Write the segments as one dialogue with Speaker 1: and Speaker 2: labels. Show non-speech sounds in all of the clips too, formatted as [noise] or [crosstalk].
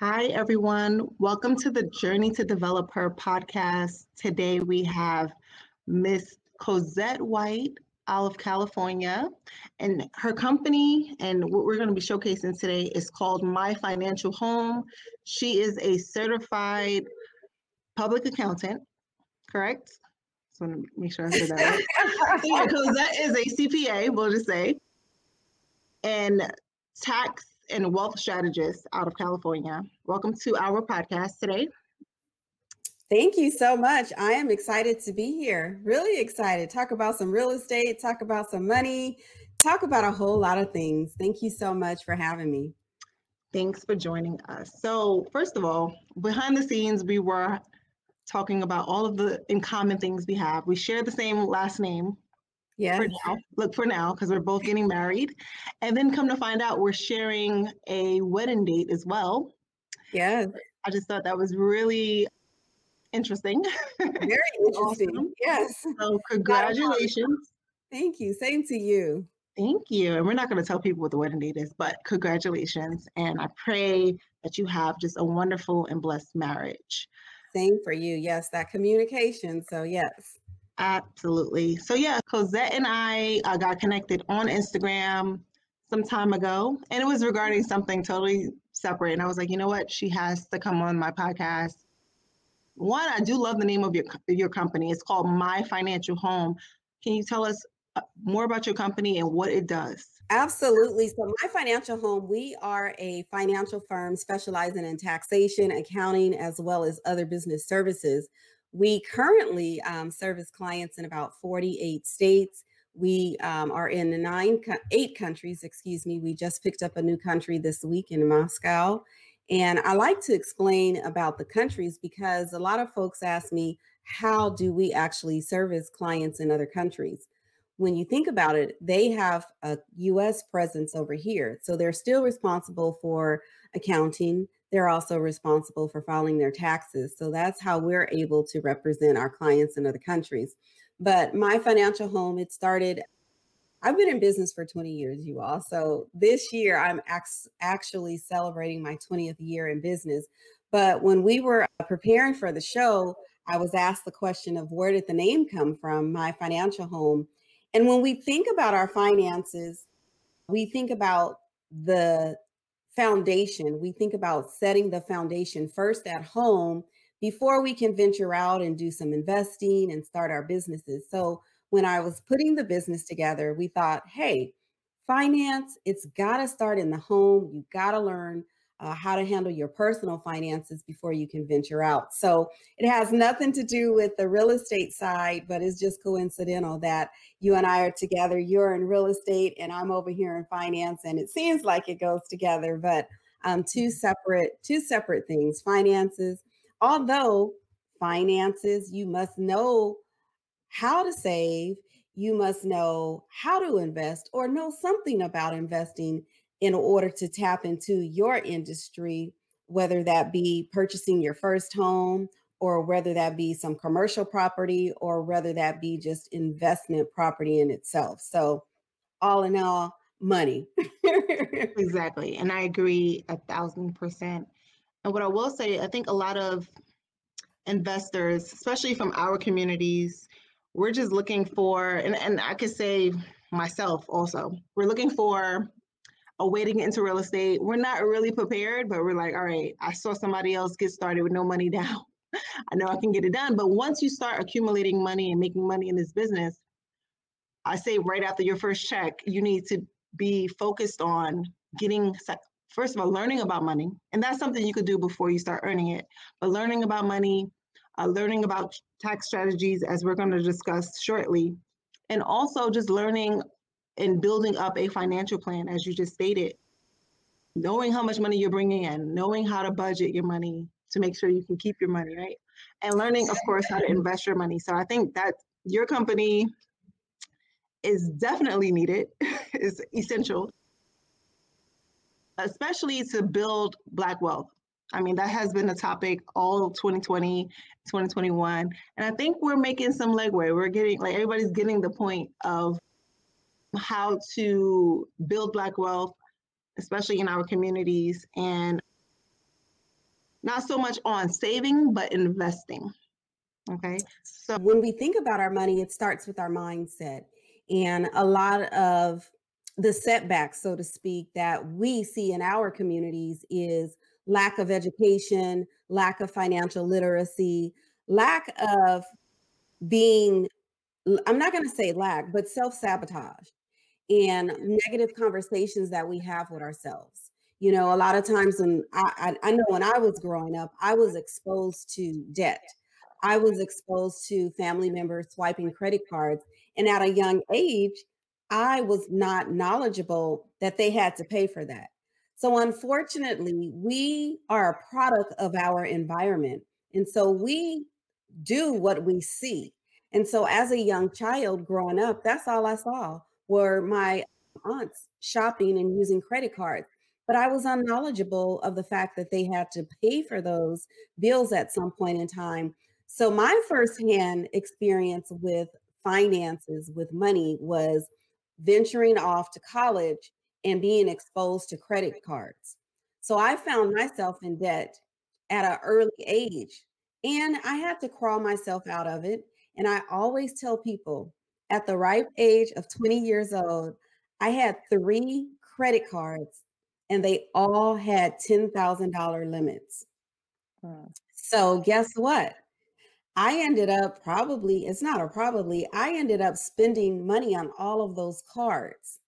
Speaker 1: Hi, everyone. Welcome to the Journey to Develop Her podcast. Today we have Miss Cosette White out of California, and her company and what we're going to be showcasing today is called My Financial Home. She is a certified public accountant, correct? Just want to make sure I said that right. yeah, [laughs] Cosette is a CPA, we'll just say, and tax and wealth strategist out of California. Welcome to our podcast today.
Speaker 2: Thank you so much. I am excited to be here. Really excited. Talk about some real estate, talk about some money, talk about a whole lot of things. Thank you so much for having me.
Speaker 1: Thanks for joining us. So, first of all, behind the scenes, we were talking about all of the in common things we have. We share the same last name,
Speaker 2: yeah.
Speaker 1: For now, look for now, because we're both getting married. And then come to find out we're sharing a wedding date as well.
Speaker 2: Yeah.
Speaker 1: I just thought that was really interesting.
Speaker 2: Very [laughs] interesting. awesome. Yes.
Speaker 1: So congratulations.
Speaker 2: Thank you. Same to you.
Speaker 1: Thank you. And we're not going to tell people what the wedding date is, but congratulations. And I pray that you have just a wonderful and blessed marriage.
Speaker 2: Same for you. Yes, that communication. So, yes.
Speaker 1: Absolutely. So yeah, Cosette and I uh, got connected on Instagram some time ago, and it was regarding something totally separate. And I was like, you know what? She has to come on my podcast. One, I do love the name of your your company. It's called My Financial Home. Can you tell us uh, more about your company and what it does?
Speaker 2: Absolutely. So, My Financial Home, we are a financial firm specializing in taxation, accounting, as well as other business services. We currently um, service clients in about 48 states. We um, are in nine, eight countries, excuse me. We just picked up a new country this week in Moscow. And I like to explain about the countries because a lot of folks ask me, how do we actually service clients in other countries? When you think about it, they have a US presence over here. So they're still responsible for accounting, they're also responsible for filing their taxes. So that's how we're able to represent our clients in other countries. But my financial home, it started, I've been in business for 20 years, you all. So this year, I'm actually celebrating my 20th year in business. But when we were uh, preparing for the show, I was asked the question of where did the name come from, my financial home. And when we think about our finances, we think about the foundation. We think about setting the foundation first at home before we can venture out and do some investing and start our businesses. So when I was putting the business together, we thought, hey, finance, it's got to start in the home. You got to learn uh, how to handle your personal finances before you can venture out. So it has nothing to do with the real estate side, but it's just coincidental that you and I are together. You're in real estate and I'm over here in finance, and it seems like it goes together, but um, two separate two separate things. Finances, although finances, you must know how to save. You must know how to invest or know something about investing in order to tap into your industry, whether that be purchasing your first home or whether that be some commercial property or whether that be just investment property in itself. So, all in all, money. [laughs]
Speaker 1: exactly. And I agree a thousand percent. And what I will say, I think a lot of investors, especially from our communities, we're just looking for, and, and I could say myself also, we're looking for way to get into real estate. We're not really prepared, but we're like, all right, I saw somebody else get started with no money [laughs] down. I know I can get it done. But once you start accumulating money and making money in this business, I say right after your first check, you need to be focused on getting, first of all, learning about money. And that's something you could do before you start earning it. But learning about money, uh, learning about tax strategies, as we're going to discuss shortly, and also just learning in building up a financial plan, as you just stated, knowing how much money you're bringing in, knowing how to budget your money to make sure you can keep your money, right? And learning, of course, how to invest your money. So I think that your company is definitely needed, [laughs] is essential, especially to build Black wealth. I mean, that has been a topic all 2020, 2021. And I think we're making some legway. We're getting, like, everybody's getting the point of how to build Black wealth, especially in our communities. And
Speaker 3: not so much on saving, but investing. Okay.
Speaker 2: So when we think about our money, it starts with our mindset. And a lot of the setbacks, so to speak, that we see in our communities is lack of education, lack of financial literacy, lack of being, I'm not going to say lack, but self sabotage and negative conversations that we have with ourselves. You know, a lot of times when I, I, I know when I was growing up, I was exposed to debt. I was exposed to family members swiping credit cards. And at a young age, I was not knowledgeable that they had to pay for that. So, unfortunately, we are a product of our environment. And so we do what we see. And so, as a young child growing up, that's all I saw were my aunts shopping and using credit cards. But I was unknowledgeable of the fact that they had to pay for those bills at some point in time. So, my firsthand experience with finances, with money, was venturing off to college and being exposed to credit cards. So, I found myself in debt at an early age, and I had to crawl myself out of it. And I always tell people at the ripe age of 20 years old, I had three credit cards and they all had $10,000 limits. Hmm. So, guess what? I ended up probably, it's not a probably, I ended up spending money on all of those cards.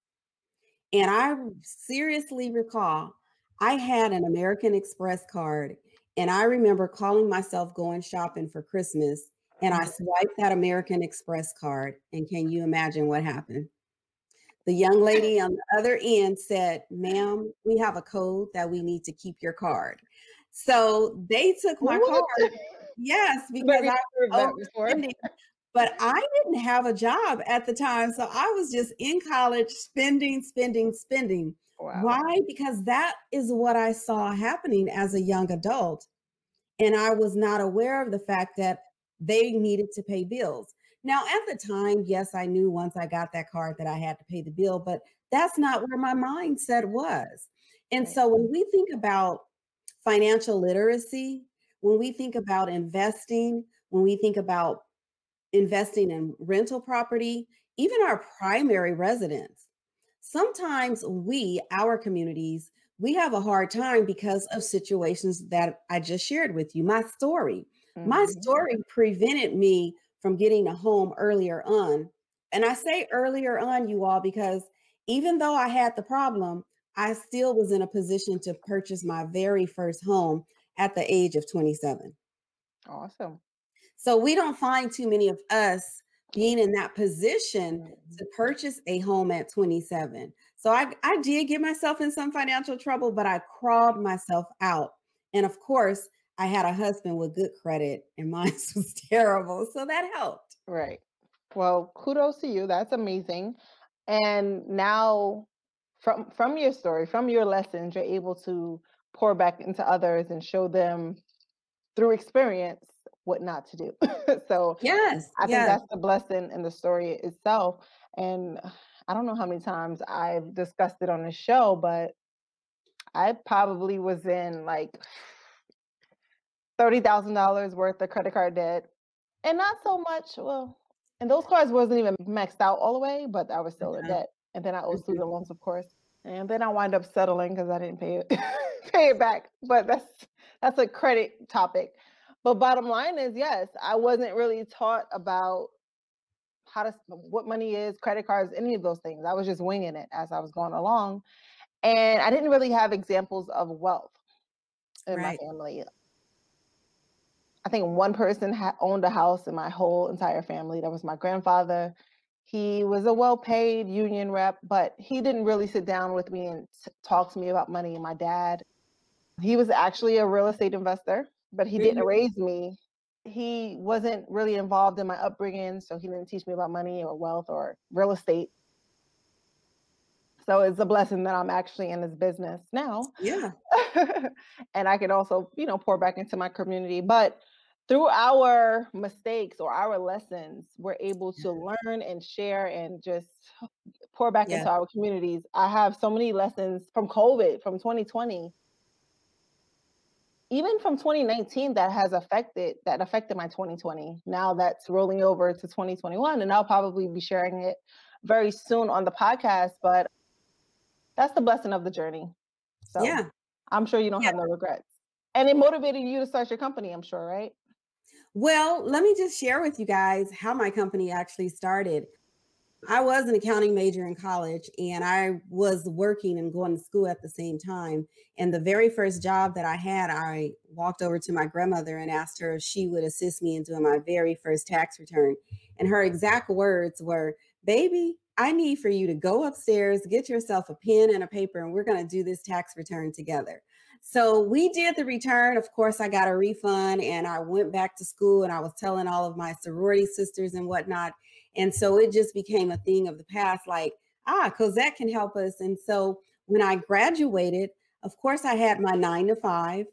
Speaker 2: And I seriously recall I had an American Express card, and I remember calling myself going shopping for Christmas and I mm-hmm. swiped that American Express card. And can you imagine what happened? The young lady on the other end said, Ma'am, we have a code that we need to keep your card. So they took my what? card. Yes, because I was overspending. But I didn't have a job at the time. So I was just in college spending, spending, spending. Wow. Why? Because that is what I saw happening as a young adult. And I was not aware of the fact that they needed to pay bills. Now, at the time, yes, I knew once I got that card that I had to pay the bill, but that's not where my mindset was. And so when we think about financial literacy, when we think about investing, when we think about investing in rental property, even our primary residence, sometimes we, our communities, we have a hard time because of situations that I just shared with you, my story. Mm-hmm. My story prevented me from getting a home earlier on. And I say earlier on, you all, because even though I had the problem, I still was in a position to purchase my very first home at the age of 27.
Speaker 1: Awesome.
Speaker 2: So we don't find too many of us being in that position mm-hmm. to purchase a home at 27. So I, I did get myself in some financial trouble, but I crawled myself out. And of course, I had a husband with good credit and mine [laughs] was terrible. So that helped.
Speaker 1: Right. Well, kudos to you. That's amazing. And now from from your story, from your lessons, you're able to pour back into others and show them through experience what not to do. [laughs] so
Speaker 2: yes,
Speaker 1: I think yes. that's the blessing in the story itself. And I don't know how many times I've discussed it on the show, but I probably was in like thirty thousand dollars worth of credit card debt, and not so much. Well, and those cards wasn't even maxed out all the way, but I was still in debt. And then I owed mm-hmm. student loans, of course. And then I wind up settling because I didn't pay it [laughs] pay it back. But that's that's a credit topic. But bottom line is, yes, I wasn't really taught about how to what money is, credit cards, any of those things. I was just winging it as I was going along, and I didn't really have examples of wealth in right. my family. I think one person had owned a house in my whole entire family. That was my grandfather. He was a well-paid union rep, but he didn't really sit down with me and talk to me about money. My dad, he was actually a real estate investor, but he didn't mm-hmm. raise me. He wasn't really involved in my upbringing, so he didn't teach me about money or wealth or real estate. So it's a blessing that I'm actually in this business now.
Speaker 2: Yeah. [laughs]
Speaker 1: and I can also, you know, pour back into my community. But through our mistakes or our lessons, we're able to mm-hmm. learn and share and just pour back yeah. into our communities. I have so many lessons from COVID, from 2020. even from 2019 that has affected that affected my 2020 now that's rolling over to 2021 and i'll probably be sharing it very soon on the podcast but that's the blessing of the journey
Speaker 2: so yeah
Speaker 1: i'm sure you don't yeah. have no regrets and it motivated you to start your company i'm sure right
Speaker 2: well let me just share with you guys how my company actually started I was an accounting major in college and I was working and going to school at the same time. And the very first job that I had, I walked over to my grandmother and asked her if she would assist me in doing my very first tax return. And her exact words were, Baby, I need for you to go upstairs, get yourself a pen and a paper, and we're going to do this tax return together. So we did the return. Of course, I got a refund and I went back to school and I was telling all of my sorority sisters and whatnot. And so it just became a thing of the past like, ah, Cosette can help us. And so when I graduated, of course, I had my nine to five.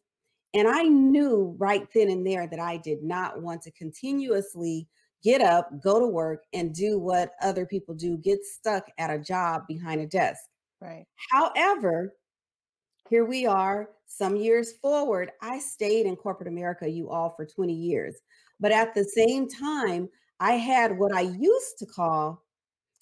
Speaker 2: And I knew right then and there that I did not want to continuously get up, go to work, and do what other people do get stuck at a job behind a desk.
Speaker 1: Right.
Speaker 2: However, here we are some years forward. I stayed in corporate America, you all, for 20 years. But at the same time, I had what I used to call,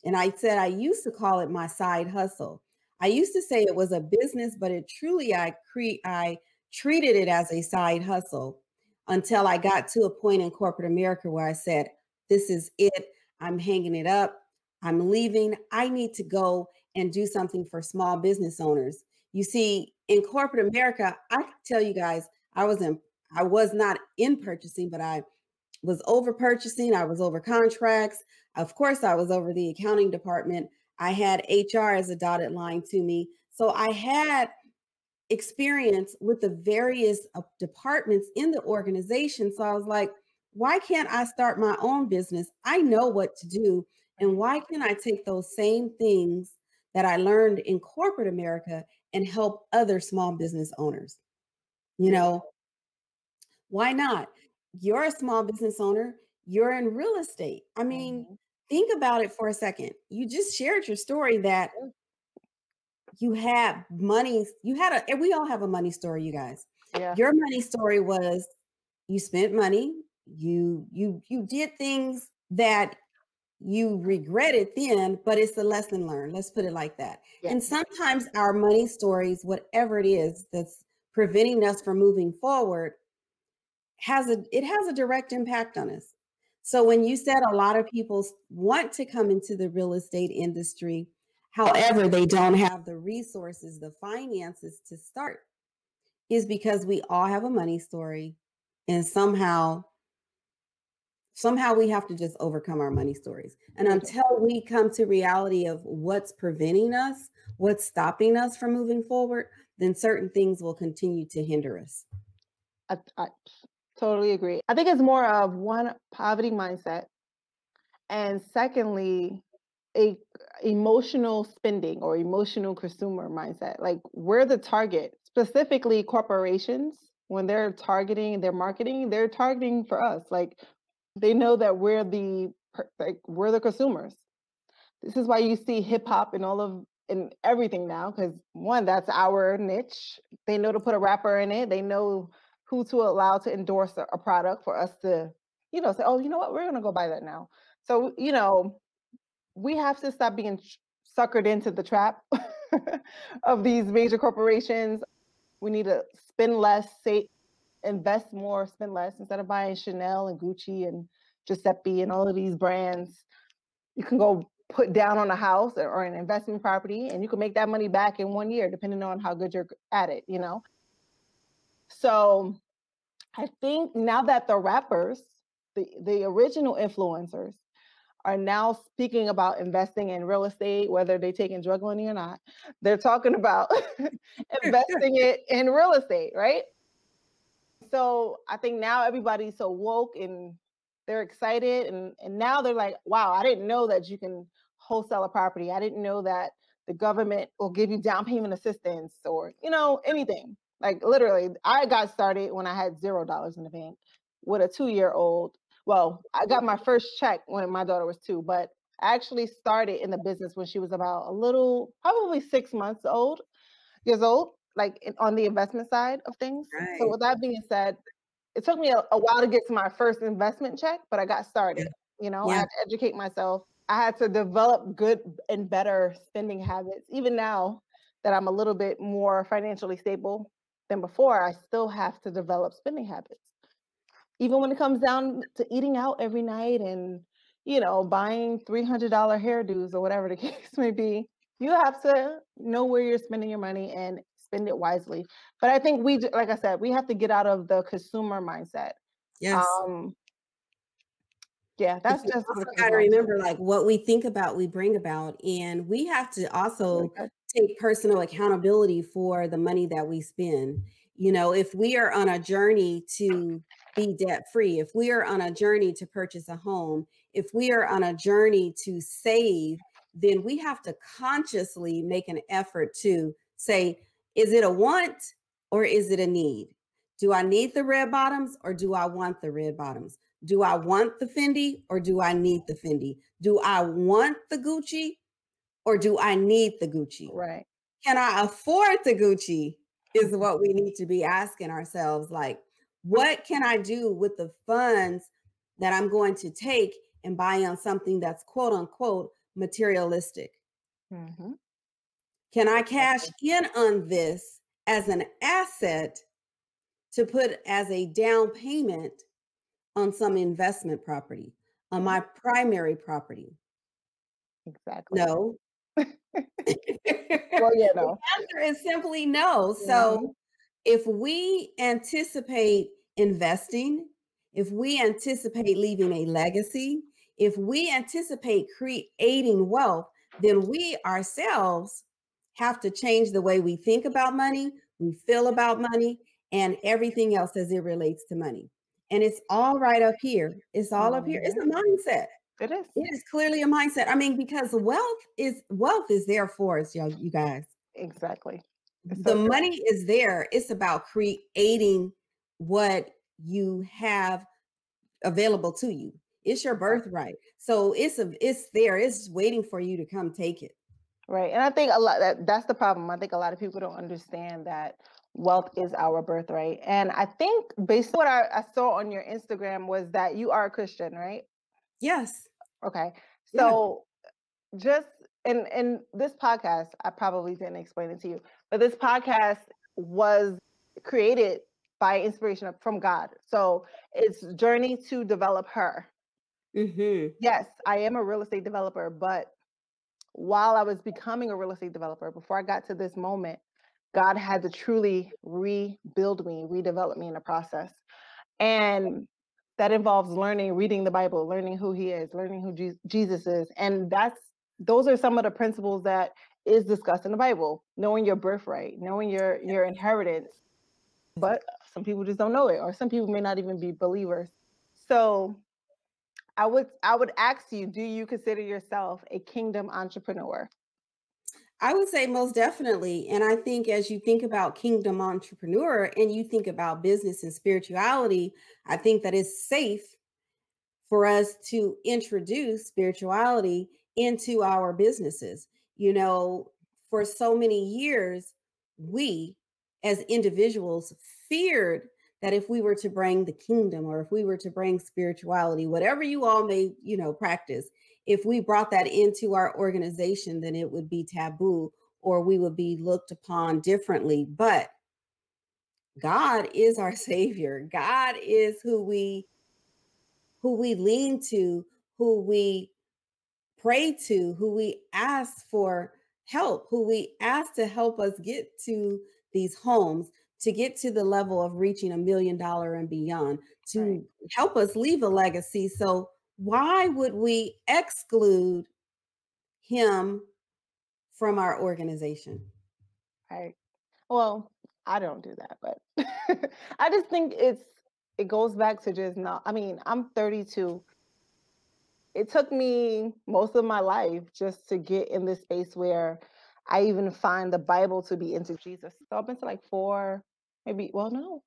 Speaker 2: and I said I used to call it my side hustle. I used to say it was a business, but it truly I cre- I treated it as a side hustle until I got to a point in corporate America where I said, "This is it. I'm hanging it up. I'm leaving. I need to go and do something for small business owners." You see, in corporate America, I can tell you guys, I was in I was not in purchasing, but I was over purchasing, I was over contracts. Of course, I was over the accounting department. I had HR as a dotted line to me. So I had experience with the various uh, departments in the organization. So I was like, why can't I start my own business? I know what to do. And why can't I take those same things that I learned in corporate America and help other small business owners? You know, why not? you're a small business owner, you're in real estate. I mean, mm-hmm. think about it for a second. You just shared your story that you had money, you had a, we all have a money story, you guys.
Speaker 1: Yeah.
Speaker 2: Your money story was you spent money, you you you did things that you regret it then, but it's a lesson learned. Let's put it like that. Yeah. And sometimes our money stories, whatever it is that's preventing us from moving forward, has a it has a direct impact on us. So when you said a lot of people want to come into the real estate industry, however, they don't have the resources, the finances to start, is because we all have a money story and somehow somehow we have to just overcome our money stories. And until we come to reality of what's preventing us, what's stopping us from moving forward, then certain things will continue to hinder us.
Speaker 1: I, I, Totally agree. I think it's more of one poverty mindset, and secondly, a emotional spending or emotional consumer mindset. Like we're the target, specifically corporations. When they're targeting their marketing, they're targeting for us. Like they know that we're the like we're the consumers. This is why you see hip hop and all of in everything now, because one, that's our niche. They know to put a rapper in it. They know who to allow to endorse a, a product for us to, you know, say, oh, you know what, we're to go buy that now. So, you know, we have to stop being suckered into the trap [laughs] of these major corporations. We need to spend less, say, invest more, spend less instead of buying Chanel and Gucci and Giuseppe and all of these brands. You can go put down on a house or an investment property and you can make that money back in one year, depending on how good you're at it, you know? So I think now that the rappers, the, the original influencers, are now speaking about investing in real estate, whether they're taking drug money or not. They're talking about [laughs] [laughs] investing it in real estate, right? So I think now everybody's so woke and they're excited and, and now they're like, wow, I didn't know that you can wholesale a property. I didn't know that the government will give you down payment assistance or, you know, anything. Like literally, I got started when I had zero dollars in the bank with a two year old. Well, I got my first check when my daughter was two, but I actually started in the business when she was about a little, probably six months old, years old. Like in, on the investment side of things.
Speaker 2: Right.
Speaker 1: So with that being said, it took me a, a, while to get to my first investment check, but I got started. You know, yeah. I had to educate myself. I had to develop good and better spending habits. Even now that I'm a little bit more financially stable than before, I still have to develop spending habits. Even when it comes down to eating out every night and you know, buying $300 hairdos or whatever the [laughs] case may be, you have to know where you're spending your money and spend it wisely. But I think we, like I said, we have to get out of the consumer mindset.
Speaker 2: Yes.
Speaker 1: Um, yeah, that's just
Speaker 2: also got to remember like what we think about, we bring about, and we have to also okay. take personal accountability for the money that we spend. You know, if we are on a journey to be debt free, if we are on a journey to purchase a home, if we are on a journey to save, then we have to consciously make an effort to say, is it a want or is it a need? Do I need the red bottoms or do I want the red bottoms? Do I want the Fendi or do I need the Fendi? Do I want the Gucci or do I need the Gucci?
Speaker 1: Right.
Speaker 2: Can I afford the Gucci? Is what we need to be asking ourselves. Like, what can I do with the funds that I'm going to take and buy on something that's quote unquote materialistic?
Speaker 1: Mm-hmm.
Speaker 2: Can I cash in on this as an asset to put as a down payment on some investment property, on my primary property?
Speaker 1: Exactly.
Speaker 2: No. [laughs]
Speaker 1: well, yeah, [laughs] no.
Speaker 2: The answer is simply no. So mm-hmm. if we anticipate investing, if we anticipate leaving a legacy, if we anticipate creating wealth, then we ourselves have to change the way we think about money, we feel about money, and everything else as it relates to money. And it's all right up here. It's all up here. It's a mindset.
Speaker 1: It is.
Speaker 2: It is clearly a mindset. I mean, because wealth is wealth is there for us, y'all, you guys.
Speaker 1: Exactly.
Speaker 2: It's the so money is there. It's about creating what you have available to you. It's your birthright. So it's a it's there. It's waiting for you to come take it.
Speaker 1: Right. And I think a lot that that's the problem. I think a lot of people don't understand that wealth is our birthright. And I think based on what I, I saw on your Instagram was that you are a Christian, right?
Speaker 2: Yes.
Speaker 1: Okay. So yeah. just in in this podcast, I probably didn't explain it to you, but this podcast was created by inspiration from God. So it's journey to develop her.
Speaker 2: Mm-hmm.
Speaker 1: Yes, I am a real estate developer, but while I was becoming a real estate developer, before I got to this moment, God had to truly rebuild me, redevelop me in the process. And that involves learning, reading the Bible, learning who he is, learning who Jesus is. And that's those are some of the principles that is discussed in the Bible, knowing your birthright, knowing your your inheritance. But some people just don't know it, or some people may not even be believers. So I would I would ask you, do you consider yourself a kingdom entrepreneur?
Speaker 2: I would say most definitely. And I think as you think about kingdom entrepreneur and you think about business and spirituality, I think that it's safe for us to introduce spirituality into our businesses. You know, for so many years, we as individuals feared that if we were to bring the kingdom or if we were to bring spirituality, whatever you all may, you know, practice, if we brought that into our organization, then it would be taboo or we would be looked upon differently. But God is our [laughs] savior. God is who we who we lean to, who we pray to, who we ask for help, who we ask to help us get to these homes, to get to the level of reaching a million dollar and beyond, to right. help us leave a legacy. So why would we exclude him from our organization?
Speaker 1: Right. Well, I don't do that, but [laughs] I just think it's it goes back to just not I mean, I'm 32. It took me most of my life just to get in this space where I even find the Bible to be into Jesus. So I've been to like four, maybe, well, no,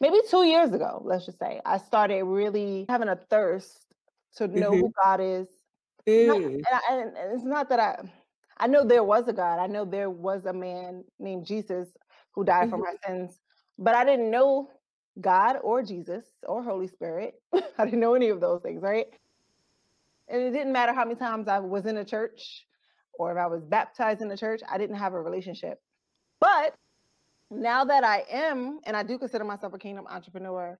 Speaker 1: maybe two years ago, let's just say, I started really having a thirst to know mm-hmm. who God is.
Speaker 2: Mm.
Speaker 1: Not, and, I, and it's not that I, I know there was a God. I know there was a man named Jesus who died for
Speaker 2: Mhm.
Speaker 1: my sins. But I didn't know God or Jesus or Holy Spirit. [laughs] I didn't know any of those things, right? And it didn't matter how many times I was in a church or if I was baptized in a church, I didn't have a relationship. But now that I am, and I do consider myself a kingdom entrepreneur,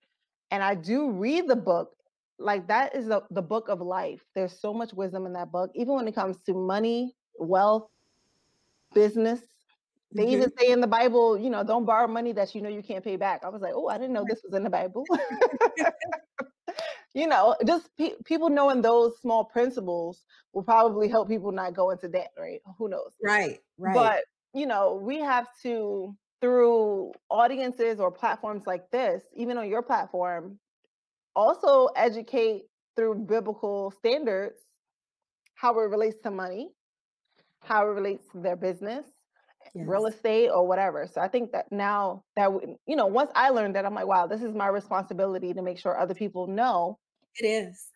Speaker 1: and I do read the book, like that is the, the book of life. There's so much wisdom in that book, even when it comes to money, wealth, business. They even mm-hmm. say in the Bible, you know, don't borrow money that you know you can't pay back. I was like, oh, I didn't know this was in the Bible. [laughs] [laughs] you know, just pe- people knowing those small principles will probably help people not go into debt, right? Who knows?
Speaker 2: Right, right.
Speaker 1: But you know, we have to through audiences or platforms like this, even on your platform, also educate through biblical standards how it relates to money, how it relates to their business, real estate, or whatever. So I think that now that you know, once I learned that, I'm like, wow, this is my responsibility to make sure other people know.
Speaker 2: It is.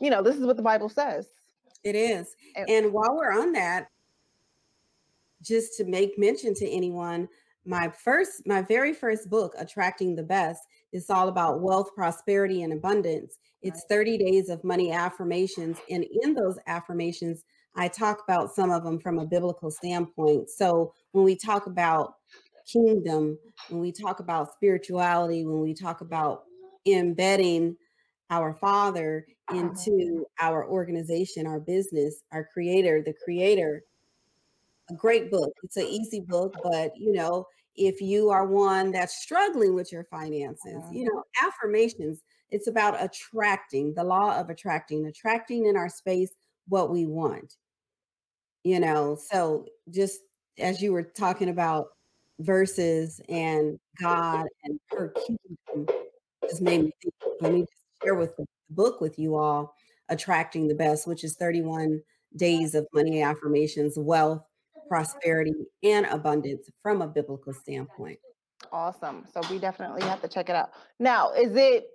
Speaker 1: You know, this is what the Bible says.
Speaker 2: It is.
Speaker 1: And-
Speaker 2: And while we're on that, just to make mention to anyone, my first, my very first book, Attracting the Best, is all about wealth, prosperity, and abundance. It's 30 days of money affirmations. And in those affirmations, I talk about some of them from a biblical standpoint. So when we talk about kingdom, when we talk about spirituality, when we talk about embedding our Father uh-huh. into our organization, our business, our creator, the creator. A great book. It's an easy book, but you know, if you are one that's struggling with your finances, you know, affirmations, it's about attracting the law of attracting, attracting in our space what we want. You know, so just as you were talking about verses and God and her kingdom just made me think, let me just share with the book with you all, Attracting the Best, which is 31 days of money affirmations, wealth, prosperity, and abundance from a biblical standpoint.
Speaker 1: Awesome. So we definitely have to check it out. Now, is it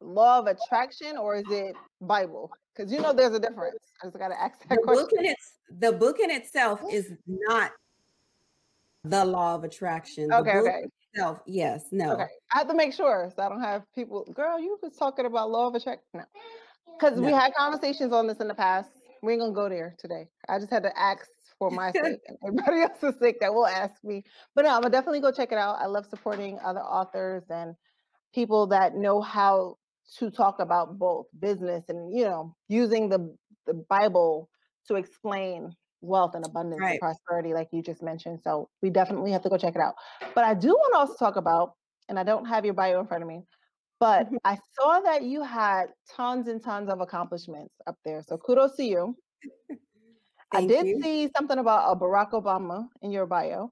Speaker 1: law of attraction or is it Bible? Because you know there's a difference. I just gotta [laughs] ask that
Speaker 2: The
Speaker 1: question.
Speaker 2: book in its the book in itself is not the law of attraction. The
Speaker 1: Okay,
Speaker 2: book
Speaker 1: okay,
Speaker 2: itself, yes, no.
Speaker 1: okay. I have to make sure so I don't have people, girl, you was talking about law of attraction. No. Because we had conversations on this in the past. We ain't gonna go there today. I just had to ask for [laughs] my sake and everybody [laughs] else's sake that will ask me. But no, I'm gonna definitely go check it out. I love supporting other authors and people that know how to talk about both business and you know using the the Bible to explain wealth and abundance
Speaker 2: Right.
Speaker 1: and prosperity, like you just mentioned. So we definitely have to go check it out. But I do want to also talk about, and I don't have your bio in front of me, but
Speaker 2: Mhm.
Speaker 1: I saw that you had tons and tons of accomplishments up there. So kudos to you. [laughs] I did
Speaker 2: you.
Speaker 1: see something about a Barack Obama in your bio.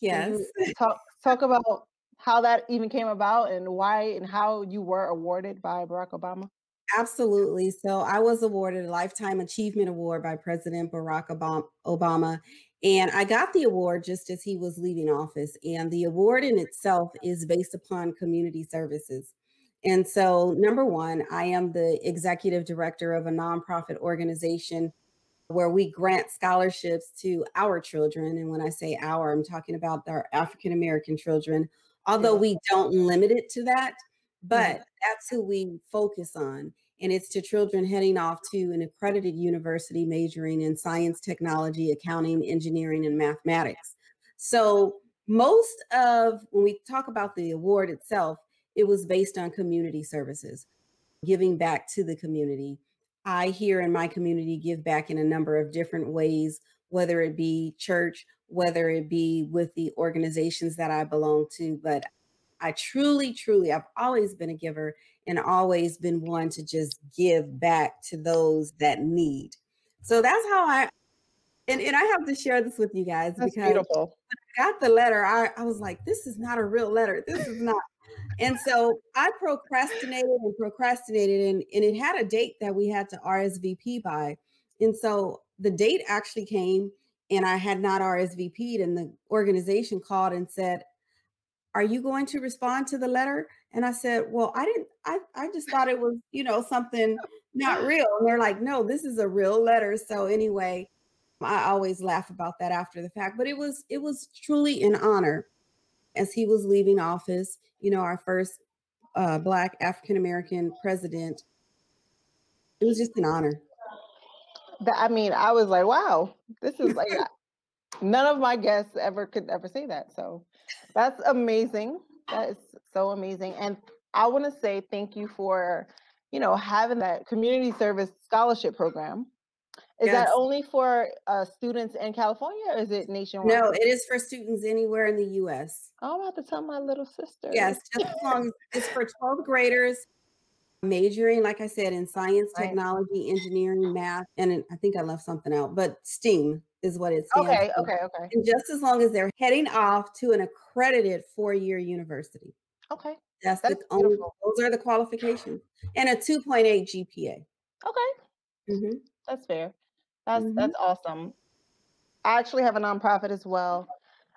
Speaker 2: Yes.
Speaker 1: talk talk about how that even came about and why and how you were awarded by Barack Obama?
Speaker 2: Absolutely. So I was awarded a Lifetime Achievement Award by President Barack Obama. And I got the award just as he was leaving office. And the award in itself is based upon community services. And so, number one, I am the executive director of a nonprofit organization where we grant scholarships to our children. And when I say our, I'm talking about our African American children, although
Speaker 1: Yeah.
Speaker 2: we don't limit it to that, but
Speaker 1: Mhm.
Speaker 2: that's who we focus on. And it's to children heading off to an accredited university majoring in science, technology, accounting, engineering, and mathematics. So, most of when we talk about the award itself, it was based on community services, giving back to the community. I here in my community give back in a number of different ways, whether it be church, whether it be with the organizations that I belong to. But I truly, truly, I've always been a giver and always been one to just give back to those that need. So that's how I, and, and I have to share this with you guys
Speaker 1: That's
Speaker 2: because
Speaker 1: beautiful.
Speaker 2: I got the letter. I, I was like, this is not a real letter. This is not. And so I procrastinated and procrastinated, and, and it had a date that we had to RSVP by. And so the date actually came, and I had not RSVP'd, and the organization called and said, Are you going to respond to the letter? And I said, Well, I didn't, I, I just thought it was, you know, something not [laughs] real. And they're like, No, this is a real letter. So anyway, I always laugh about that after the fact, but it was it was truly an honor as he was leaving office, you know, our first uh, Black African American president. It was just an honor.
Speaker 1: That I mean, I was like, wow, this is like [laughs] none of my guests ever could ever say that. So that's amazing. That is so amazing. And I want to say thank you for, you know, having that community service scholarship program. Is
Speaker 2: Yes.
Speaker 1: that only for uh, students in California or is it nationwide?
Speaker 2: No, it is for students anywhere in the U.S.
Speaker 1: Oh, I'm about to tell my little sister.
Speaker 2: Yes, just as long as it's for 12th graders majoring, like I said, in science, technology, engineering, math, and I think I left something out, but STEAM is what it stands
Speaker 1: Okay,
Speaker 2: for.
Speaker 1: okay, okay.
Speaker 2: And just as long as they're heading off to an accredited four-year university.
Speaker 1: Okay.
Speaker 2: That's the
Speaker 1: That's
Speaker 2: only, those are the qualifications. And a 2.8 GPA.
Speaker 1: Okay.
Speaker 2: Mhm.
Speaker 1: That's fair. That's
Speaker 2: Mhm.
Speaker 1: that's awesome. I actually have a nonprofit as well.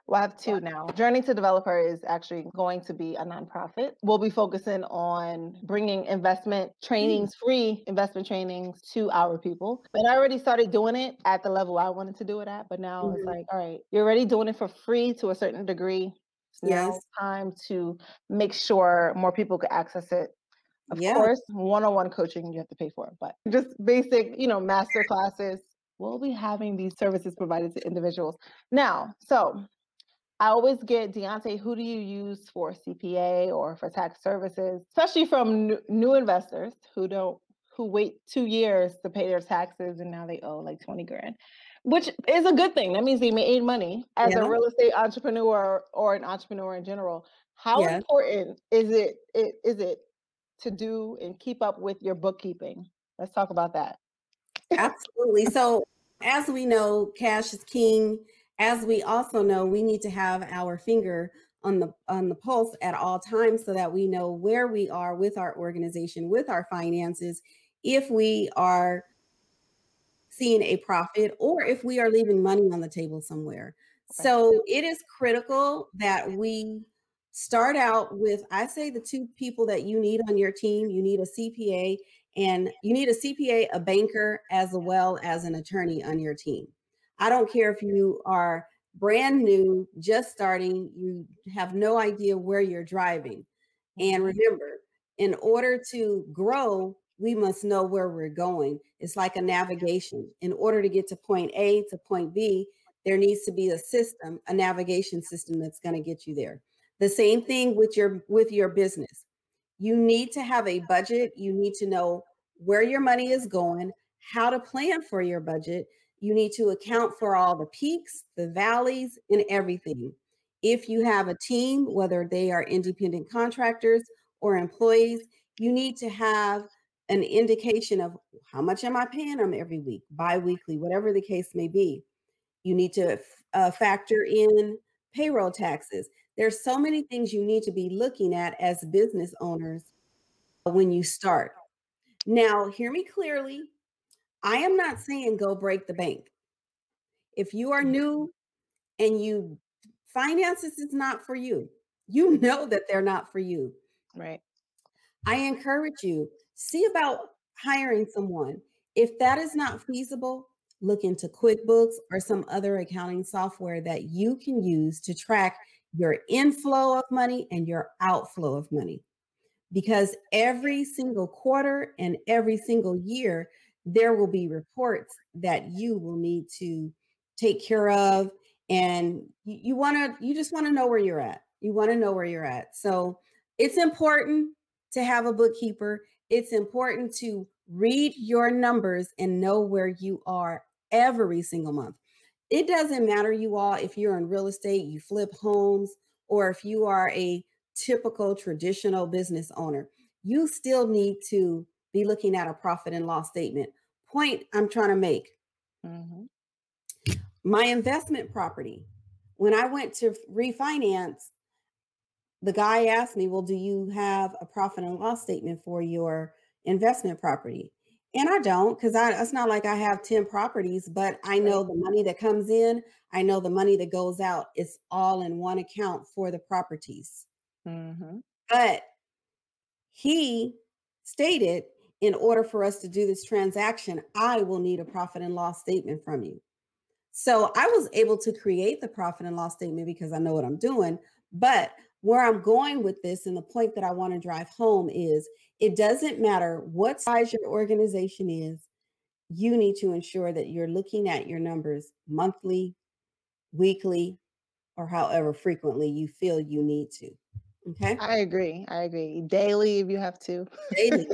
Speaker 1: Well, I have two now. Journey to Develop Her is actually going to be a nonprofit. We'll be focusing on bringing investment trainings, free investment trainings to our people. And I already started doing it at the level I wanted to do it at, but now it's
Speaker 2: Mhm.
Speaker 1: like, all right, you're already doing it for free to a certain degree. It's now
Speaker 2: Yes.
Speaker 1: time to make sure more people could access it of
Speaker 2: Yeah.
Speaker 1: course, one-on-one coaching you have to pay for, but just basic, you know, master classes. We'll be having these services provided to individuals. Now, so I always get Deontay, who do you use for CPA or for tax services, especially from new, new investors who don't who wait two years to pay their taxes and now they owe like 20 grand, which is a good thing. That means they made money as
Speaker 2: Yeah.
Speaker 1: a real estate entrepreneur or an entrepreneur in general. How
Speaker 2: Yeah.
Speaker 1: important is it, it is it to do and keep up with your bookkeeping? Let's talk about that.
Speaker 2: Absolutely. So, as we know, cash is king. As we also know, we need to have our finger on the on the pulse at all times so that we know where we are with our organization, with our finances, if we are seeing a profit or if we are leaving money on the table somewhere. So, it is critical that we start out with I say the two people that you need on your team, you need a CPA and you need a CPA, a banker, as well as an attorney on your team. I don't care if you are brand new, just starting, you have no idea where you're driving. And mm-hmm. remember, in order to grow, we must know where we're going. It's like a navigation. In order to get to point A to point B, there needs to be a system, a navigation system that's going to get you there. The same thing with your with your business you need to have a budget. You need to know where your money is going, how to plan for your budget. You need to account for all the peaks, the valleys, and everything. If you have a team, whether they are independent contractors or employees, you need to have an indication of how much am I paying them every week, bi-weekly, whatever the case may be. You need to uh, factor in payroll taxes. There's so many things you need to be looking at as business owners when you start. Now, hear me clearly. I am not saying go break the bank. If you are mm-hmm. new and you finances is not for you, you [laughs] know that they're not for you.
Speaker 1: Right.
Speaker 2: I encourage you see about hiring someone. If that is not feasible, look into QuickBooks or some other accounting software that you can use to track your inflow of money and your outflow of money. Because every single quarter and every single year, there will be reports that you will need to take care of. And you, you want to, you just want to know where you're at. You want to know where you're at. So it's important to have a bookkeeper. It's important to read your numbers and know where you are every single month. It doesn't matter, you all, if you're in real estate, you flip homes, or if you are a typical traditional business owner, you still need to be looking at a profit and loss statement. Point I'm trying to make
Speaker 1: Mhm.
Speaker 2: my investment property. When I went to refinance, the guy asked me, Well, do you have a profit and loss statement for your investment property? And I don't, because I it's not like I have 10 properties, but I know the money that comes in, I know the money that goes out. It's all in one account for the properties.
Speaker 1: Mhm.
Speaker 2: But he stated, in order for us to do this transaction, I will need a profit and loss statement from you. So I was able to create the profit and loss statement because I know what I'm doing. But where I'm going with this and the point that I want to drive home is it doesn't matter what size your organization is, you need to ensure that you're looking at your numbers monthly, weekly, or however frequently you feel you need to. Okay.
Speaker 1: I agree. I agree. Daily if you have to.
Speaker 2: Daily.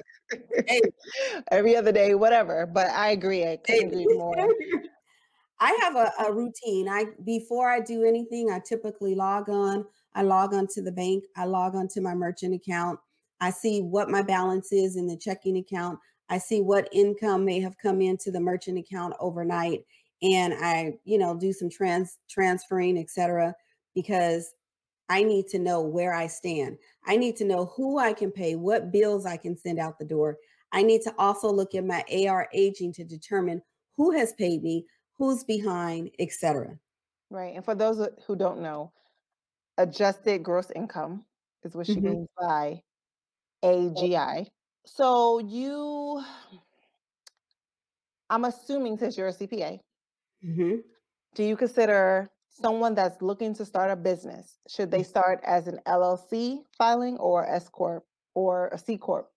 Speaker 2: Daily. [laughs]
Speaker 1: Every other day, whatever. But I agree. I couldn't agree more. [laughs]
Speaker 2: I have a, a routine. I before I do anything, I typically log on. I log on to the bank. I log on to my merchant account. I see what my balance is in the checking account. I see what income may have come into the merchant account overnight, and I, you know, do some trans transferring, etc. Because I need to know where I stand. I need to know who I can pay, what bills I can send out the door. I need to also look at my AR aging to determine who has paid me, who's behind, etc.
Speaker 1: Right. And for those who don't know, adjusted gross income is what she
Speaker 2: Mhm.
Speaker 1: means by AGI. So you, I'm assuming since you're a CPA,
Speaker 2: hmm
Speaker 1: do you consider someone that's looking to start a business, should they start as an LLC filing or S Corp or a C Corp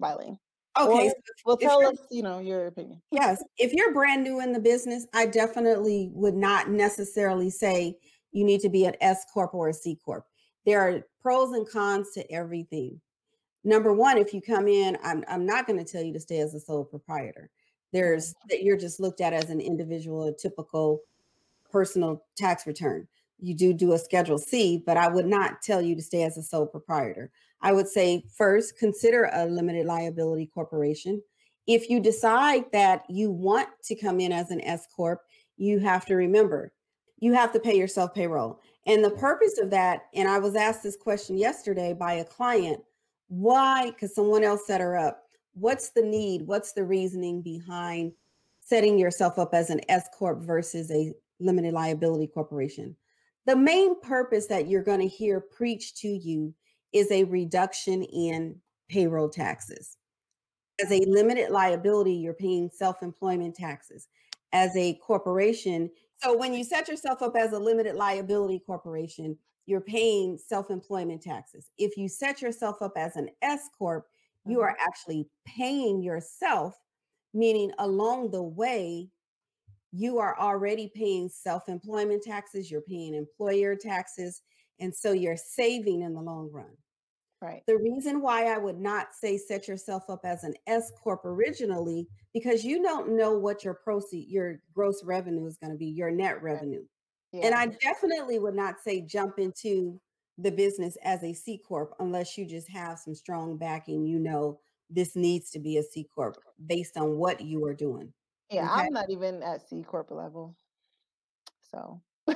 Speaker 1: filing?
Speaker 2: Okay,
Speaker 1: Or-
Speaker 2: so
Speaker 1: Well, tell us, you know, your opinion.
Speaker 2: Yes, if you're brand new in the business, I definitely would not necessarily say you need to be an S corp or a C corp. There are pros and cons to everything. Number one, if you come in, I'm I'm not going to tell you to stay as a sole proprietor. There's that you're just looked at as an individual, a typical personal tax return. You do do a Schedule C, but I would not tell you to stay as a sole proprietor. I would say first consider a limited liability corporation. If you decide that you want to come in as an S corp, you have to remember you have to pay yourself payroll. And the purpose of that, and I was asked this question yesterday by a client, why? Because someone else set her up. What's the need? What's the reasoning behind setting yourself up as an S corp versus a limited liability corporation? The main purpose that you're going to hear preached to you is a reduction in payroll taxes. As a limited liability, you're paying self employment taxes. As a corporation, so when you set yourself up as a limited liability corporation, you're paying self employment taxes. If you set yourself up as an S Corp, you
Speaker 1: Mhm.
Speaker 2: are actually paying yourself, meaning along the way, you are already paying self employment taxes, you're paying employer taxes, and so you're saving in the long run.
Speaker 1: Right.
Speaker 2: The reason why I would not say set yourself up as an S corp originally because you don't know what your proceed your gross revenue is going to be, your net revenue. And
Speaker 1: Yeah.
Speaker 2: I definitely would not say jump into the business as a C corp unless you just have some strong backing, you know this needs to be a C corp based on what you are doing.
Speaker 1: Yeah,
Speaker 2: Okay.
Speaker 1: I'm not even at C corp level. So [laughs]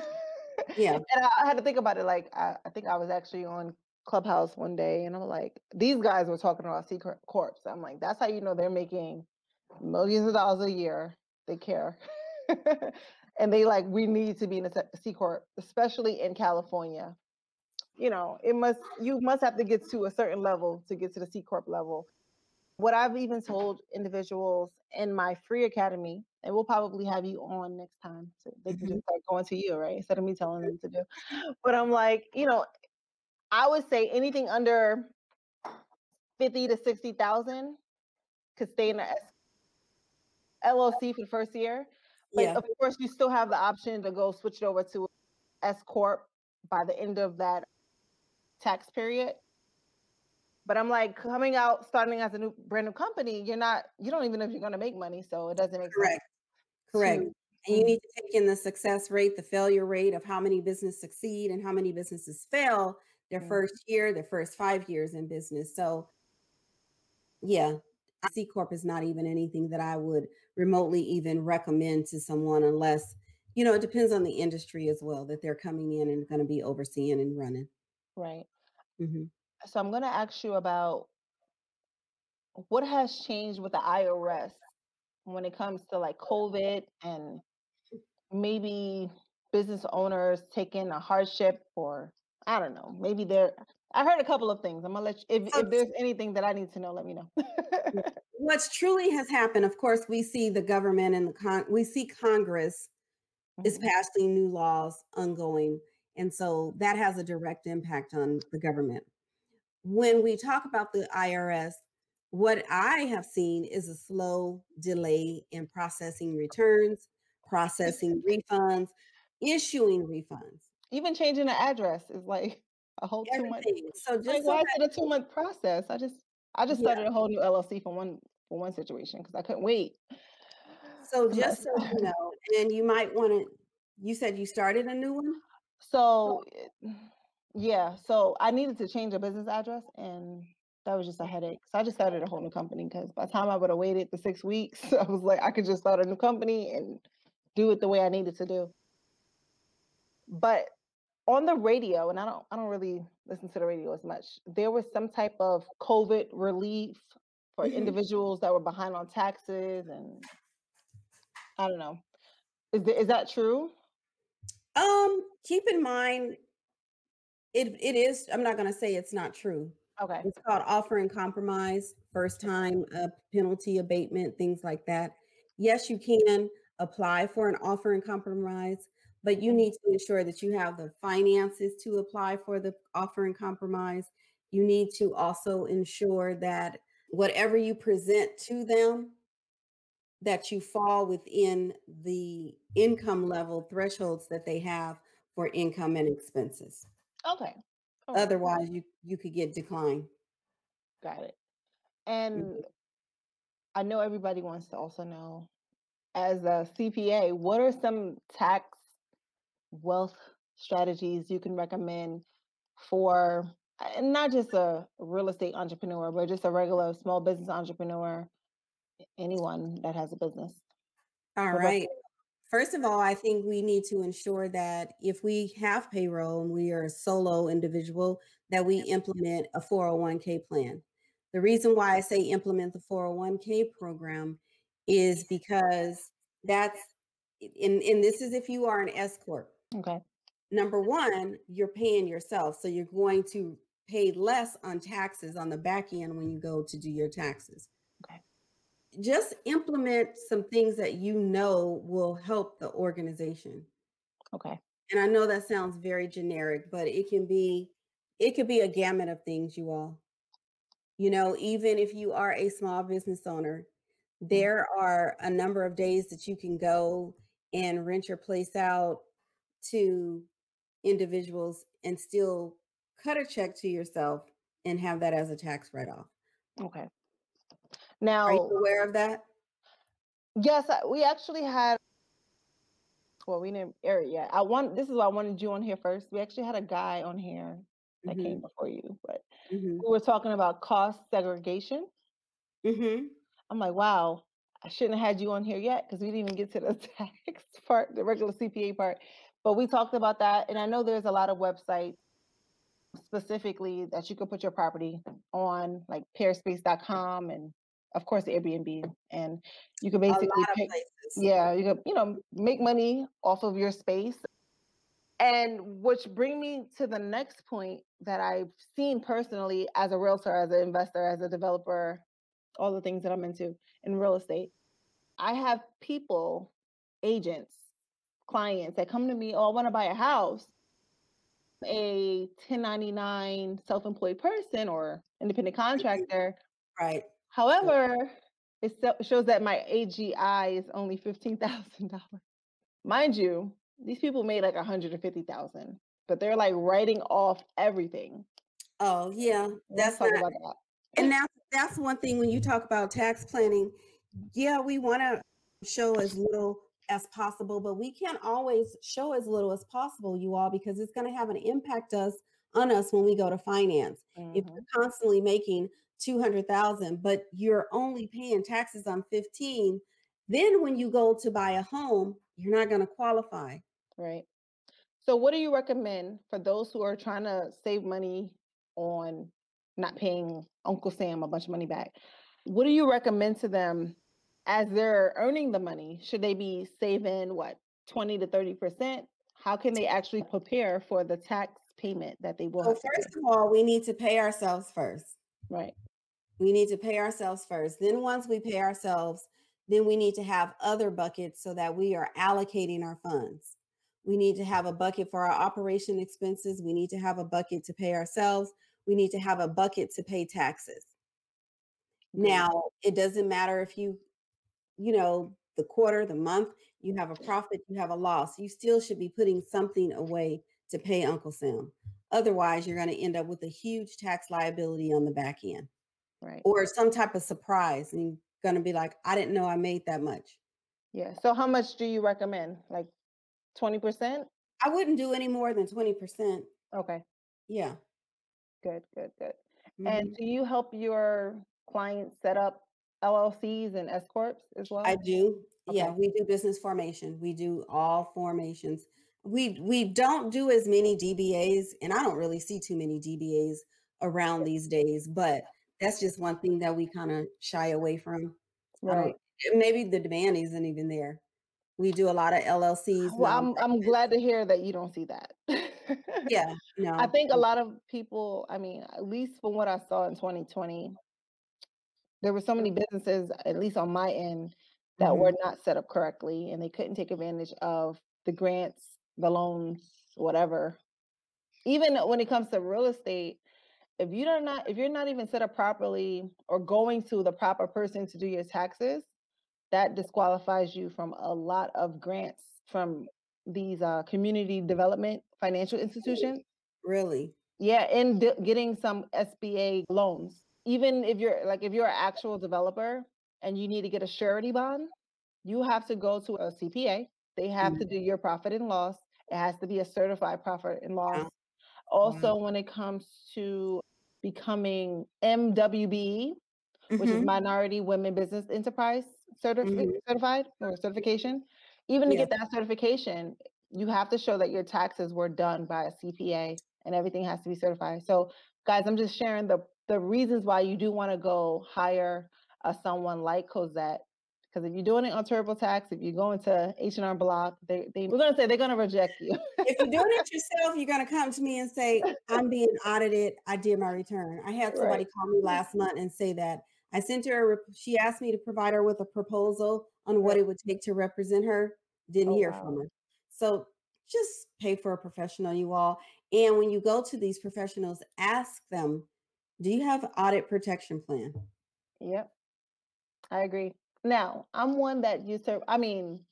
Speaker 2: Yeah.
Speaker 1: and I, I had to think about it. Like I, I think I was actually on Clubhouse one day, and I'm like, these guys were talking about C corp- corps. I'm like, that's how you know they're making millions of dollars a year. They care, [laughs] and they like we need to be in a C corp, especially in California. You know, it must you must have to get to a certain level to get to the C corp level. What I've even told individuals in my free academy, and we'll probably have you on next time, so they can just mm-hmm. start going to you, right? Instead of me telling them [laughs] to do. But I'm like, you know, I would say anything under fifty to sixty thousand could stay in the LLC for the first year. But
Speaker 2: Yeah.
Speaker 1: of course, you still have the option to go switch it over to S corp by the end of that tax period. But I'm like coming out, starting as a new brand new company. You're not, you don't even know if you're going to make money, so it doesn't make
Speaker 2: Correct.
Speaker 1: sense.
Speaker 2: Correct.
Speaker 1: to-
Speaker 2: And you need mm. to take in the success rate, the failure rate of how many businesses succeed and how many businesses fail their
Speaker 1: Yeah.
Speaker 2: first year, their first five years in business. So, yeah, C Corp is not even anything that I would remotely even recommend to someone unless, you know, it depends on the industry as well that they're coming in and going to be overseeing and running.
Speaker 1: Right.
Speaker 2: hmm
Speaker 1: So I'm going to ask you about what has changed with the IRS when it comes to like COVID and maybe business owners taking a hardship or I don't know, maybe they're I heard a couple of things. I'm gonna let you, if, if there's anything that I need to know, let me know. [laughs]
Speaker 2: What's truly has happened, of course, we see the government and the con, we see Congress is
Speaker 1: Mhm.
Speaker 2: passing new laws ongoing. And so that has a direct impact on the government. When we talk about the IRS, what I have seen is a slow delay in processing returns, processing refunds, issuing refunds.
Speaker 1: Even changing the address is like a whole two month.
Speaker 2: Everything. So
Speaker 1: Like,
Speaker 2: just so
Speaker 1: why is it a two month process? I just I just
Speaker 2: Yeah.
Speaker 1: started a whole new LLC for one for one situation because I couldn't wait.
Speaker 2: so just so you [laughs] know, and you might want to. You said you started a new one.
Speaker 1: So [sighs] yeah, so I needed to change a business address and that was just a headache. So I just started a whole new company because by the time I would have waited the six weeks, [laughs] I was like, I could just start a new company and do it the way I needed to do. But on the radio, and I don't I don't really listen to the radio as much, there was some type of COVID relief for
Speaker 2: Mhm.
Speaker 1: individuals that were behind on taxes and I don't know. Is, th- is that true?
Speaker 2: Um, keep in mind, it it is. I'm not going to say it's not true.
Speaker 1: Okay.
Speaker 2: It's called offer and compromise, first time uh, penalty abatement, things like that. Yes, you can apply for an offer and compromise, but you need to ensure that you have the finances to apply for the offer and compromise. You need to also ensure that whatever you present to them, that you fall within the income level thresholds that they have for income and expenses.
Speaker 1: Okay. Right.
Speaker 2: Otherwise, you you could get declined.
Speaker 1: Got it. And mm-hmm. I know everybody wants to also know, as a CPA, what are some tax wealth strategies you can recommend for not just a real estate entrepreneur, but just a regular small business entrepreneur, anyone that has a business?
Speaker 2: All right. First of all, I think we need to ensure that if we have payroll and we are a solo individual, that we implement a 401k plan. The reason why I say implement the 401k program is because that's and, and this is if you are an S corp.
Speaker 1: Okay.
Speaker 2: Number one, you're paying yourself, so you're going to pay less on taxes on the back end when you go to do your taxes
Speaker 1: Okay.
Speaker 2: just implement some things that you know will help the organization.
Speaker 1: Okay.
Speaker 2: And I know that sounds very generic, but it can be it could be a gamut of things, you all. You know, even if you are a small business owner, mm. there are a number of days that you can go and rent your place out to individuals and still cut a check to yourself and have that as a tax write-off.
Speaker 1: Okay. Now, Are
Speaker 2: you aware of that?
Speaker 1: Yes, we actually had. Well, we didn't air it yet. I want. This is why I wanted you on here first. We actually had a guy on here that
Speaker 2: Mhm,
Speaker 1: came before you, but
Speaker 2: mhm,
Speaker 1: we were talking about cost segregation.
Speaker 2: mhm.
Speaker 1: I'm like, wow, I shouldn't have had you on here yet because we didn't even get to the [laughs] tax part, the regular CPA part. But we talked about that, and I know there's a lot of websites specifically that you could put your property on, like peerspace.com and of course Airbnb, and you can
Speaker 2: A
Speaker 1: basically pick. yeah you could you know make money off of your space and which bring me to the next point that i've seen personally as a realtor as an investor as a developer all the things that i'm into in real estate i have people agents clients that come to me oh i want to buy a house a 1099 self-employed person or independent mm-hmm. contractor
Speaker 2: Right.
Speaker 1: However, it shows that my AGI is only fifteen thousand dollars. Mind you, these people made like a hundred and fifty thousand, but they're like writing off everything.
Speaker 2: Oh, yeah. That's
Speaker 1: talk
Speaker 2: not,
Speaker 1: about that.
Speaker 2: and that's that's one thing when you talk about tax planning. Yeah, we want to show as little as possible, but we can't always show as little as possible, you all, because it's going to have an impact us on us when we go to finance. If
Speaker 1: Mhm.
Speaker 2: you're constantly making two hundred thousand, but you're only paying taxes on fifteen, then when you go to buy a home, you're not going to qualify.
Speaker 1: Right. So, what do you recommend for those who are trying to save money on not paying Uncle Sam a bunch of money back? What do you recommend to them as they're earning the money? Should they be saving what, 20 to 30%? How can they actually prepare for the tax payment that they will
Speaker 2: So first of all, we need to pay ourselves first.
Speaker 1: Right.
Speaker 2: We need to pay ourselves first. Then once we pay ourselves, then we need to have other buckets so that we are allocating our funds. We need to have a bucket for our operation expenses. We need to have a bucket to pay ourselves. We need to have a bucket to pay taxes. Now, it doesn't matter if you, you know, the quarter, the month, you have a profit, you have a loss. You still should be putting something away to pay Uncle Sam. Otherwise, you're going to end up with a huge tax liability on the back end
Speaker 1: Right.
Speaker 2: or some type of surprise. And you're going to be like, I didn't know I made that much.
Speaker 1: Yeah. So how much do you recommend? Like 20%?
Speaker 2: I wouldn't do any more than 20%.
Speaker 1: Okay.
Speaker 2: Yeah.
Speaker 1: Good, good, good.
Speaker 2: Mhm.
Speaker 1: And do you help your clients set up LLCs and S corps as well?
Speaker 2: I do. Yeah, we do business formation. We do all formations. We we don't do as many DBAs, and I don't really see too many DBAs around these days. But that's just one thing that we kind of shy away from.
Speaker 1: Right.
Speaker 2: Maybe the demand isn't even there. We do a lot of LLCs.
Speaker 1: Well, I'm I'm glad to hear that you don't see that.
Speaker 2: Yeah, [laughs] no.
Speaker 1: I think a lot of people, I mean, at least from what I saw in 2020, there were so many businesses, at least on my end, that
Speaker 2: mhm.
Speaker 1: were not set up correctly and they couldn't take advantage of the grants, the loans, whatever. Even when it comes to real estate, if you don't not if you're not even set up properly or going to the proper person to do your taxes, that disqualifies you from a lot of grants from these uh, community development financial institutions.
Speaker 2: Really?
Speaker 1: Yeah, and d- getting some SBA loans. Even if you're like if you're an actual developer and you need to get a surety bond, you have to go to a CPA. They have
Speaker 2: Mm.
Speaker 1: to do your profit and loss. It has to be a certified profit and loss.
Speaker 2: Wow.
Speaker 1: Also, when it comes to becoming MWBE, which is
Speaker 2: Mhm,
Speaker 1: Minority Women Business Enterprise certifi-
Speaker 2: mhm.
Speaker 1: certified or certification. Even to
Speaker 2: Yeah.
Speaker 1: get that certification, you have to show that your taxes were done by a CPA and everything has to be certified. So, guys, I'm just sharing the the reasons why you do want to go hire uh, someone like Cosette. Because if you're doing it on TurboTax, if you're going to H&R Block, they, they we're gonna say they're gonna reject you.
Speaker 2: if you're doing it [laughs] yourself, you're gonna come to me and say, I'm being audited. I did my return. I had somebody
Speaker 1: Right.
Speaker 2: call me last month and say that. I sent her, a she asked me to provide her with a proposal on what it would take to represent her. Didn't
Speaker 1: Oh
Speaker 2: hear
Speaker 1: wow.
Speaker 2: from her. So just pay for a professional, you all. And when you go to these professionals, ask them, do you have audit protection plan?
Speaker 1: Yep, I agree. Now, I'm one that you serve. I mean,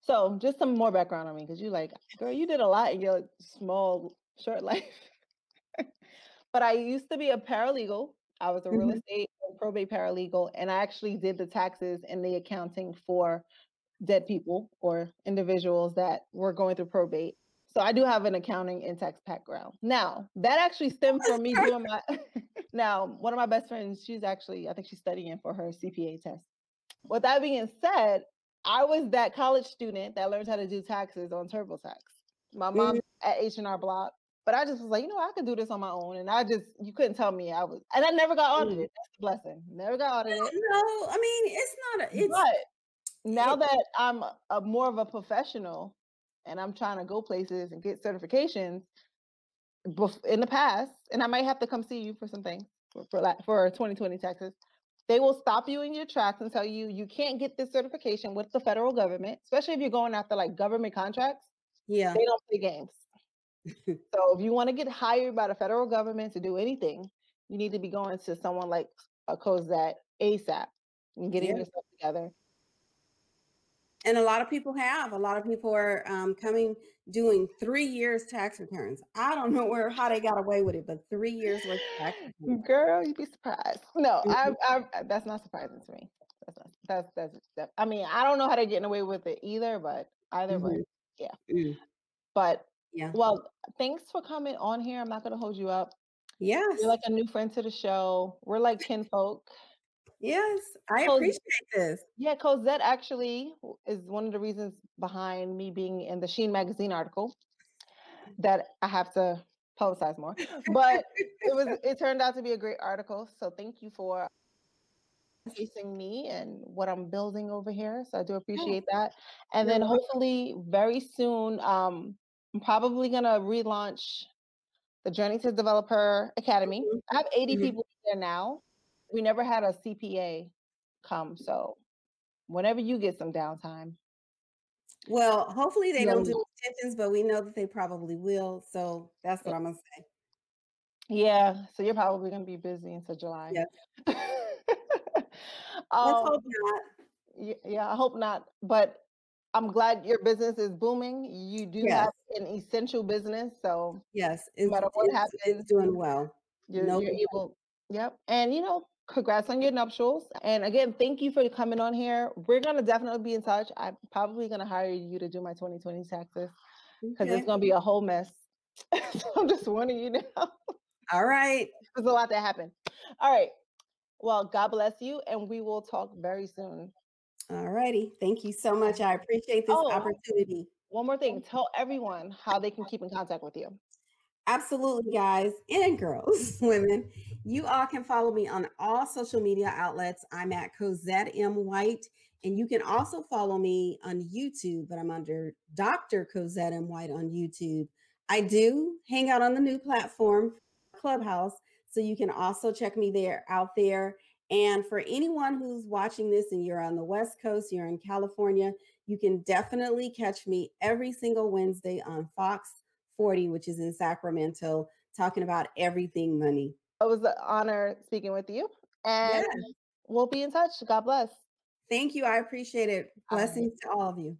Speaker 1: so just some more background on me because you like, girl, you did a lot in your small, short [laughs] life. but I used to be a paralegal. I was a real
Speaker 2: Mhm.
Speaker 1: estate and probate paralegal, and I actually did the taxes and the accounting for dead people or individuals that were going through probate. So I do have an accounting and tax background. Now, that actually stemmed from me [laughs] doing my [laughs] now, one of my best friends, she's actually, I think she's studying for her CPA test. With that being said, I was that college student that learned how to do taxes on TurboTax. My mom
Speaker 2: Mhm.
Speaker 1: at H&R Block, but I just was like, you know, I could do this on my own. And I just, you couldn't tell me I was, and I never got audited. That's the blessing. Never got audited.
Speaker 2: No, I mean, it's not, a, it's,
Speaker 1: But now that I'm a, a more of a professional and I'm trying to go places and get certifications in the past, and I might have to come see you for some things for for, for 2020 taxes. They will stop you in your tracks and tell you you can't get this certification with the federal government, especially if you're going after like government contracts.
Speaker 2: yeah.
Speaker 1: They don't play games. [laughs] so if you want to get hired by the federal government to do anything, you need to be going to someone like a Cosette ASAP and getting
Speaker 2: Yeah.
Speaker 1: yourself together.
Speaker 2: And a lot of people have. A lot of people are um, coming doing three years tax returns. I don't know where how they got away with it, but three years worth of tax returns.
Speaker 1: Girl, you'd be surprised. No, I,
Speaker 2: Mhm.
Speaker 1: I, that's not surprising to me. That's not, that's, that's, that, I mean, I don't know how they're getting away with it either, but either way.
Speaker 2: Mhm.
Speaker 1: yeah.
Speaker 2: Mm,
Speaker 1: But,
Speaker 2: Yeah.
Speaker 1: well, thanks for coming on here. I'm not going to hold you up.
Speaker 2: Yes.
Speaker 1: You're like a new friend to the show. We're like kinfolk.
Speaker 2: Yes. I
Speaker 1: Cos-
Speaker 2: appreciate this.
Speaker 1: Yeah, Cosette actually is one of the reasons behind me being in the Sheen magazine article that I have to publicize more. But it was [laughs] it turned out to be a great article. So thank you for facing me and what I'm building over here. So I do appreciate that. And then hopefully very soon, um, I'm probably gonna relaunch the Journey to Develop Her Academy.
Speaker 2: Mhm.
Speaker 1: I have 80
Speaker 2: Mhm.
Speaker 1: people there now. We never had a CPA come, so whenever you get some downtime,
Speaker 2: Well, hopefully they
Speaker 1: Yeah,
Speaker 2: don't do extensions, but we know that they probably will. So that's what I'm gonna say.
Speaker 1: Yeah, so you're probably gonna be busy until July. [laughs]
Speaker 2: Let's
Speaker 1: Um,
Speaker 2: hope not.
Speaker 1: yeah, I hope not. But I'm glad your business is booming. You do
Speaker 2: Yes.
Speaker 1: have an essential business, so
Speaker 2: Yes,
Speaker 1: no
Speaker 2: it's,
Speaker 1: matter what
Speaker 2: it's,
Speaker 1: happens,
Speaker 2: it's doing well.
Speaker 1: you're,
Speaker 2: No
Speaker 1: you're able. Yep, and you know, congrats on your nuptials. And again, thank you for coming on here. We're gonna definitely be in touch. I'm probably gonna hire you to do my 2020 taxes because
Speaker 2: Okay.
Speaker 1: it's gonna be a whole mess. [laughs] so I'm just warning you now.
Speaker 2: All right. [laughs]
Speaker 1: There's a lot that happened. All right. Well, God bless you, and we will talk very soon.
Speaker 2: All righty. Thank you so much. I appreciate this
Speaker 1: Oh.
Speaker 2: opportunity.
Speaker 1: One more thing, tell everyone how they can keep in contact with you.
Speaker 2: Absolutely, guys and girls, [laughs] women. You all can follow me on all social media outlets. I'm at Cosette M. White. And you can also follow me on YouTube, but I'm under Dr. Cosette M. White on YouTube. I do hang out on the new platform, Clubhouse. So you can also check me there out there. And for anyone who's watching this and you're on the West Coast, you're in California, you can definitely catch me every single Wednesday on Fox 40, which is in Sacramento, talking about everything money.
Speaker 1: It was an honor speaking with you, and
Speaker 2: Yeah.
Speaker 1: we'll be in touch. God bless.
Speaker 2: Thank you. I appreciate it.
Speaker 1: All right.
Speaker 2: Blessings to all of you.